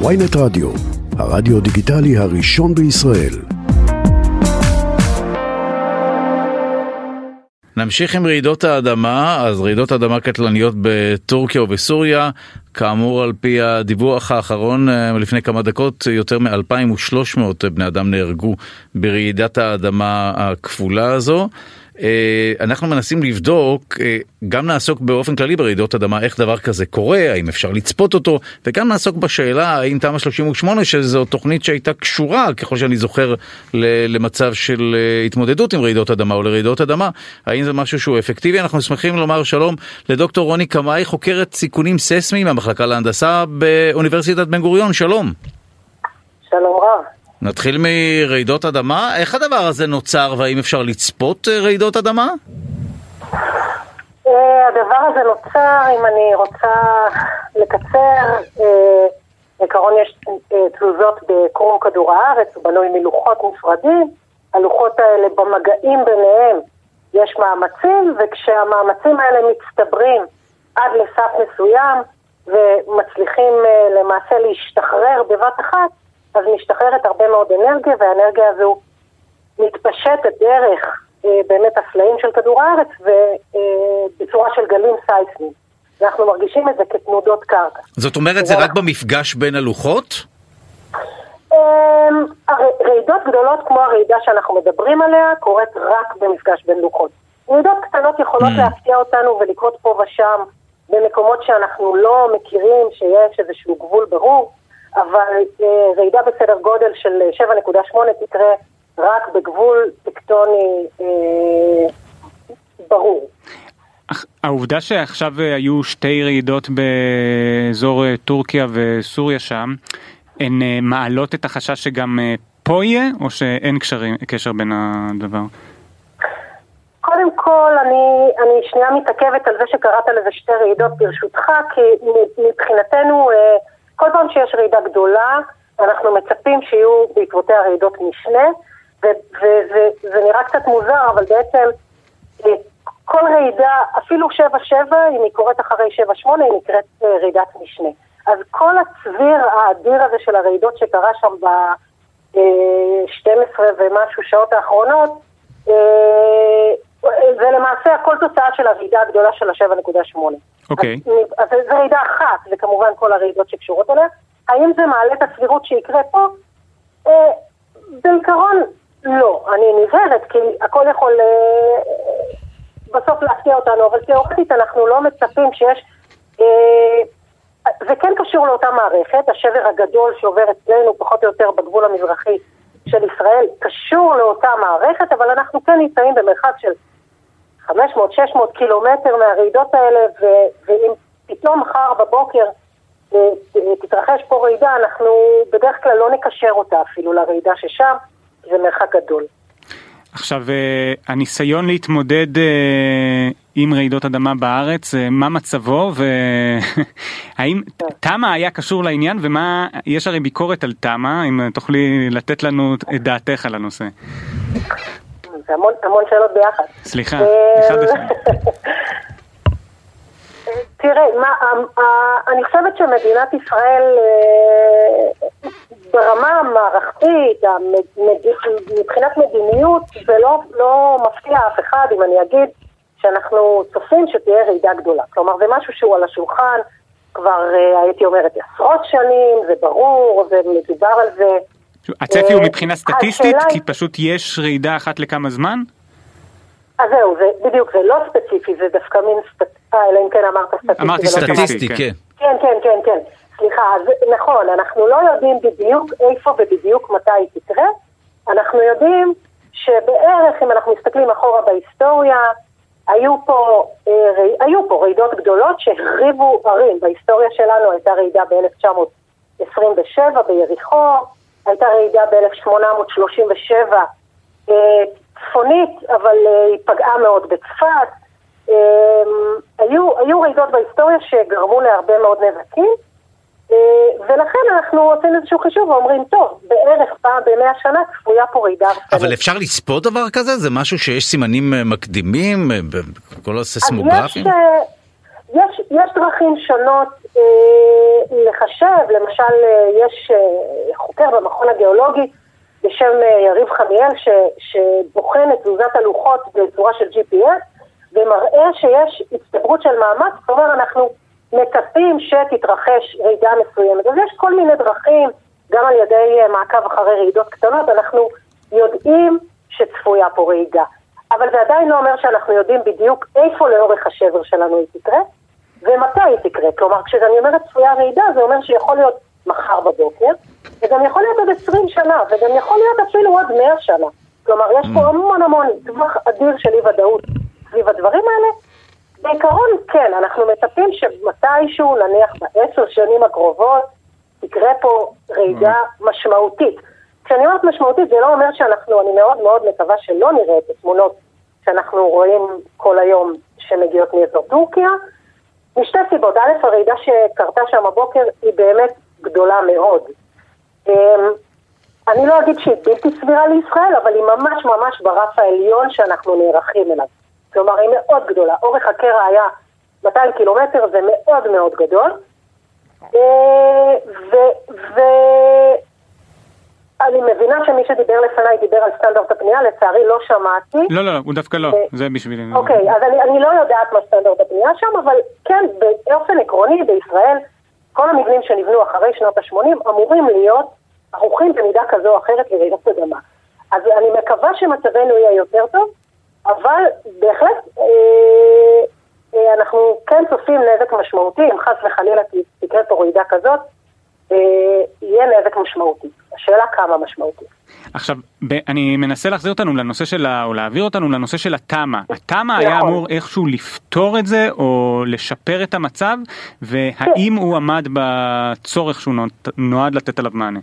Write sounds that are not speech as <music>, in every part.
ויינט רדיו, הרדיו דיגיטלי הראשון בישראל. נמשיך עם רעידות האדמה, אז רעידות אדמה קטלניות בטורקיה ובסוריה, כאמור על פי הדיווח האחרון אה, לפני כמה דקות, יותר מ-2,300 בני אדם נהרגו ברעידת האדמה הכפולה הזו. אה, אנחנו מנסים לבדוק, אה, גם נעסוק באופן כללי ברעידות אדמה, איך דבר כזה קורה, האם אפשר לצפות אותו, וגם נעסוק בשאלה האם תמ"א 38, שזו תוכנית שהייתה קשורה, ככל שאני זוכר, למצב של אה, התמודדות עם רעידות אדמה או לרעידות אדמה, האם זה משהו שהוא אפקטיבי? אנחנו שמחים לומר שלום לדוקטור רוני קמאי, חוקרת סיכונים ססמיים מהמחלקה להנדסה באוניברסיטת בן גוריון, שלום. שלום רב. נתחיל מרעידות אדמה. איך הדבר הזה נוצר והאם אפשר לצפות אה, רעידות אדמה? אה, הדבר הזה נוצר, אם אני רוצה לקצר, אה, בעיקרון יש תזוזות בקרום כדור הארץ, הוא בנוי מלוחות נפרדים, הלוחות האלה במגעים ביניהם יש מאמצים, וכשהמאמצים האלה מצטברים עד לסף מסוים ומצליחים למעשה להשתחרר בבת אחת, אז משתחררת הרבה מאוד אנרגיה, והאנרגיה הזו מתפשטת דרך אה, באמת הסלעים של כדור הארץ ובצורה אה, של גלים סייסמיים. ואנחנו מרגישים את זה כתנודות קרקע. זאת אומרת, זה רק במפגש בין הלוחות? אה, רעידות גדולות כמו הרעידה שאנחנו מדברים עליה קורית רק במפגש בין לוחות. רעידות קטנות יכולות mm. להפתיע אותנו ולקרות פה ושם במקומות שאנחנו לא מכירים שיש איזשהו גבול ברור. אבל אה, רעידה בסדר גודל של 7.8 תקרה רק בגבול טקטוני אה, ברור. העובדה שעכשיו אה, היו שתי רעידות באזור אה, טורקיה וסוריה שם, הן אה, מעלות את החשש שגם פה יהיה, או שאין קשרים, קשר בין הדבר? קודם כל, אני, אני שנייה מתעכבת על זה שקראת לזה שתי רעידות ברשותך, כי מבחינתנו... אה, פעם שיש רעידה גדולה, אנחנו מצפים שיהיו בעקבותיה רעידות משנה, וזה נראה קצת מוזר, אבל בעצם אה, כל רעידה, אפילו 7-7, אם היא קורית אחרי 7-8, היא נקראת אה, רעידת משנה. אז כל הצביר האדיר הזה של הרעידות שקרה שם ב-12 אה, ומשהו שעות האחרונות, זה למעשה הכל תוצאה של הרעידה הגדולה של ה-7.8. אוקיי. אז, זו רעידה אחת, וכמובן כל הרעידות שקשורות אליה. האם זה מעלה את הסבירות שיקרה פה? אה, בעיקרון, לא. אני נזהרת, כי הכל יכול אה, בסוף להפתיע אותנו, אבל תיאורטית אנחנו לא מצפים שיש... אה, זה כן קשור לאותה מערכת, השבר הגדול שעובר אצלנו פחות או יותר בגבול המזרחי של ישראל, קשור לאותה מערכת, אבל אנחנו כן נמצאים במרחק של 500-600 קילומטר מהרעידות האלה, ו- ואם פתאום מחר בבוקר אה, אה, תתרחש פה רעידה, אנחנו בדרך כלל לא נקשר אותה אפילו לרעידה ששם, זה מרחק גדול. עכשיו, אה, הניסיון להתמודד עם רעידות אדמה בארץ, מה מצבו והאם. <laughs> תמ"א היה קשור לעניין ומה, יש הרי ביקורת על תמ"א, אם תוכלי לתת לנו את דעתך על הנושא. זה המון, המון שאלות ביחד. סליחה, אה, אחד אחד. <laughs> תראה, מה, אני חושבת שמדינת ישראל אה, ברמה המערכתית, מבחינת מדיניות, זה לא, לא מפתיע אף אחד אם אני אגיד שאנחנו צופים שתהיה רעידה גדולה. כלומר, זה משהו שהוא על השולחן כבר, אה, הייתי אומרת, עשרות שנים, זה ברור, ומדובר על זה הצפי הוא מבחינה סטטיסטית? כי פשוט יש רעידה אחת לכמה זמן? אז זהו, זה בדיוק, זה לא ספציפי, זה דווקא מין סטטיסטי, אה, אלא אם כן אמרת סטטיסטי. אמרתי סטטיסטי, כן. כן, כן, כן, כן. סליחה, אז נכון, אנחנו לא יודעים בדיוק איפה ובדיוק מתי היא תקרה, אנחנו יודעים שבערך, אם אנחנו מסתכלים אחורה בהיסטוריה, היו פה, אה, היו פה רעידות גדולות שהחריבו ערים. בהיסטוריה שלנו הייתה רעידה ב-1927 ביריחו, הייתה רעידה ב-1837 אה, צפונית, אבל אה, היא פגעה מאוד בצפת. אה, היו, היו רעידות בהיסטוריה שגרמו להרבה מאוד נזקים, ולכן אנחנו עושים איזשהו חישוב ואומרים, טוב, בערך פעם במאה שנה צפויה פה רעידה הרסנית. אבל אפשר לצפות דבר כזה? זה משהו שיש סימנים מקדימים בכל הססמוגרפים? יש, יש, יש דרכים שונות אה, לחשב, למשל יש חוקר במכון הגיאולוגי בשם יריב חמיאל ש, שבוחן את תזוזת הלוחות בצורה של GPS ומראה שיש הצטברות של מאמץ, זאת אומרת אנחנו מצפים שתתרחש רעידה מסוימת. אז יש כל מיני דרכים, גם על ידי מעקב אחרי רעידות קטנות, אנחנו יודעים שצפויה פה רעידה. אבל זה עדיין לא אומר שאנחנו יודעים בדיוק איפה לאורך השבר שלנו היא תקרה ומתי היא תקרה. כלומר, כשאני אומרת צפויה רעידה, זה אומר שיכול להיות מחר בבוקר, וגם יכול להיות עוד 20 שנה, וגם יכול להיות אפילו עוד 100 שנה. כלומר, יש פה mm. המון המון טווח אדיר של אי ודאות סביב הדברים האלה. בעיקרון, כן, אנחנו מצפים שמתישהו, נניח בעשר שנים הקרובות, תקרה פה רעידה mm. משמעותית. כשאני אומרת משמעותית זה לא אומר שאנחנו, אני מאוד מאוד מקווה שלא נראה את התמונות שאנחנו רואים כל היום שמגיעות מאזור טורקיה. משתי סיבות, א', הרעידה שקרתה שם הבוקר היא באמת גדולה מאוד. אמ, אני לא אגיד שהיא בלתי סבירה לישראל, אבל היא ממש ממש ברף העליון שאנחנו נערכים אליו. כלומר, היא מאוד גדולה. אורך הקרע היה 200 קילומטר, זה מאוד מאוד גדול. אה, אני מבינה שמי שדיבר לפניי דיבר על סטנדרט הפנייה, לצערי לא שמעתי. לא, לא, הוא דווקא לא, זה בשבילי. אוקיי, אז אני, אני לא יודעת מה סטנדרט הפנייה שם, אבל כן, באופן עקרוני בישראל, כל המבנים שנבנו אחרי שנות ה-80 אמורים להיות ערוכים במידה כזו או אחרת לרעידות אדמה. אז אני מקווה שמצבנו יהיה יותר טוב, אבל בהחלט אה, אה, אנחנו כן צופים נזק משמעותי, אם חס וחלילה תקרה פה רעידה כזאת, אה, יהיה נזק משמעותי. השאלה כמה משמעותי. עכשיו, אני מנסה להחזיר אותנו לנושא של ה... או להעביר אותנו לנושא של התמ"א. התמ"א נכון. היה אמור איכשהו לפתור את זה או לשפר את המצב, והאם הוא עמד בצורך שהוא נועד לתת עליו מענה?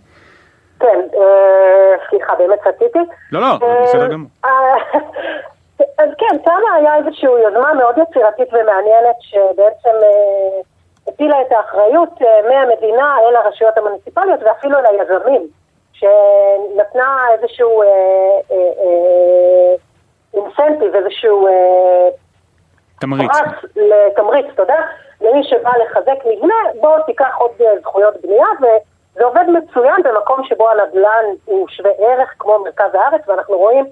כן, אה, סליחה, באמת סטיתי. לא, לא, אה, בסדר גמור. אה, <laughs> אז כן, תמ"א היה איזושהי יוזמה מאוד יצירתית ומעניינת שבעצם הטילה את האחריות אה, מהמדינה אל הרשויות המוניציפליות ואפילו אל היזמים, שנתנה איזשהו אינסנטיב, אה, אה, איזשהו... תמריץ. תמריץ, תודה. למי שבא לחזק מבנה, בוא תיקח עוד זכויות בנייה, וזה עובד מצוין במקום שבו הנדל"ן הוא שווה ערך כמו מרכז הארץ, ואנחנו רואים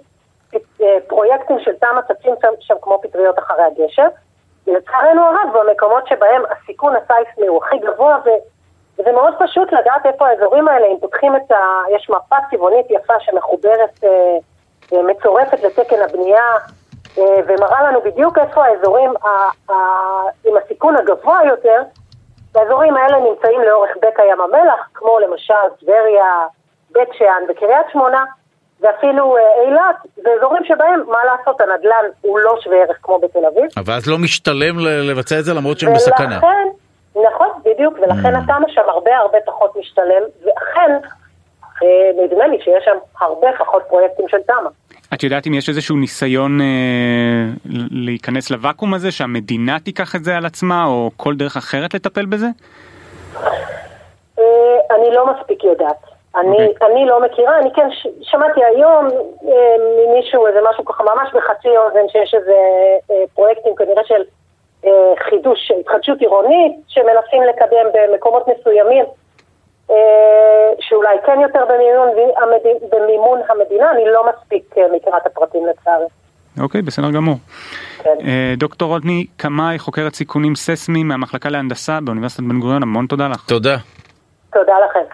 פרויקטים של תמ"א צצים שם כמו פטריות אחרי הגשם. לצערנו הרב, במקומות שבהם הסיכון הסייסמי הוא הכי גבוה, ו... וזה מאוד פשוט לדעת איפה האזורים האלה, אם פותחים את ה... יש מפה צבעונית יפה שמחוברת, אה, אה, מצורפת לתקן הבנייה, אה, ומראה לנו בדיוק איפה האזורים ה... ה... עם הסיכון הגבוה יותר, האזורים האלה נמצאים לאורך בקע ים המלח, כמו למשל טבריה, בית שאן וקריית שמונה, ואפילו אה, אילת, זה אזורים שבהם, מה לעשות, הנדל"ן הוא לא שווה ערך כמו בתל אביב. אבל אז לא משתלם לבצע את זה למרות שהם בסכנה. ולכן, נכון, בדיוק, ולכן mm. התמ"א שם הרבה הרבה פחות משתלם, ואכן, אה, נדמה לי שיש שם הרבה פחות פרויקטים של תמ"א. את יודעת אם יש איזשהו ניסיון אה, להיכנס לוואקום הזה, שהמדינה תיקח את זה על עצמה, או כל דרך אחרת לטפל בזה? אה, אני לא מספיק יודעת. אני, okay. אוקיי. אני לא מכירה, אני כן ש, שמעתי היום אה, ממישהו איזה משהו ככה ממש בחצי אוזן שיש איזה אה, פרויקטים כנראה של אה, חידוש, התחדשות עירונית שמנסים לקדם במקומות מסוימים אה, שאולי כן יותר במימון, המד... במימון המדינה, אני לא מספיק אה, מכירה את הפרטים לצערי. אוקיי, okay, בסדר גמור. כן. אה, דוקטור רודני קמאי, חוקרת סיכונים ססמיים מהמחלקה להנדסה באוניברסיטת בן גוריון, המון תודה לך. תודה. תודה לכם.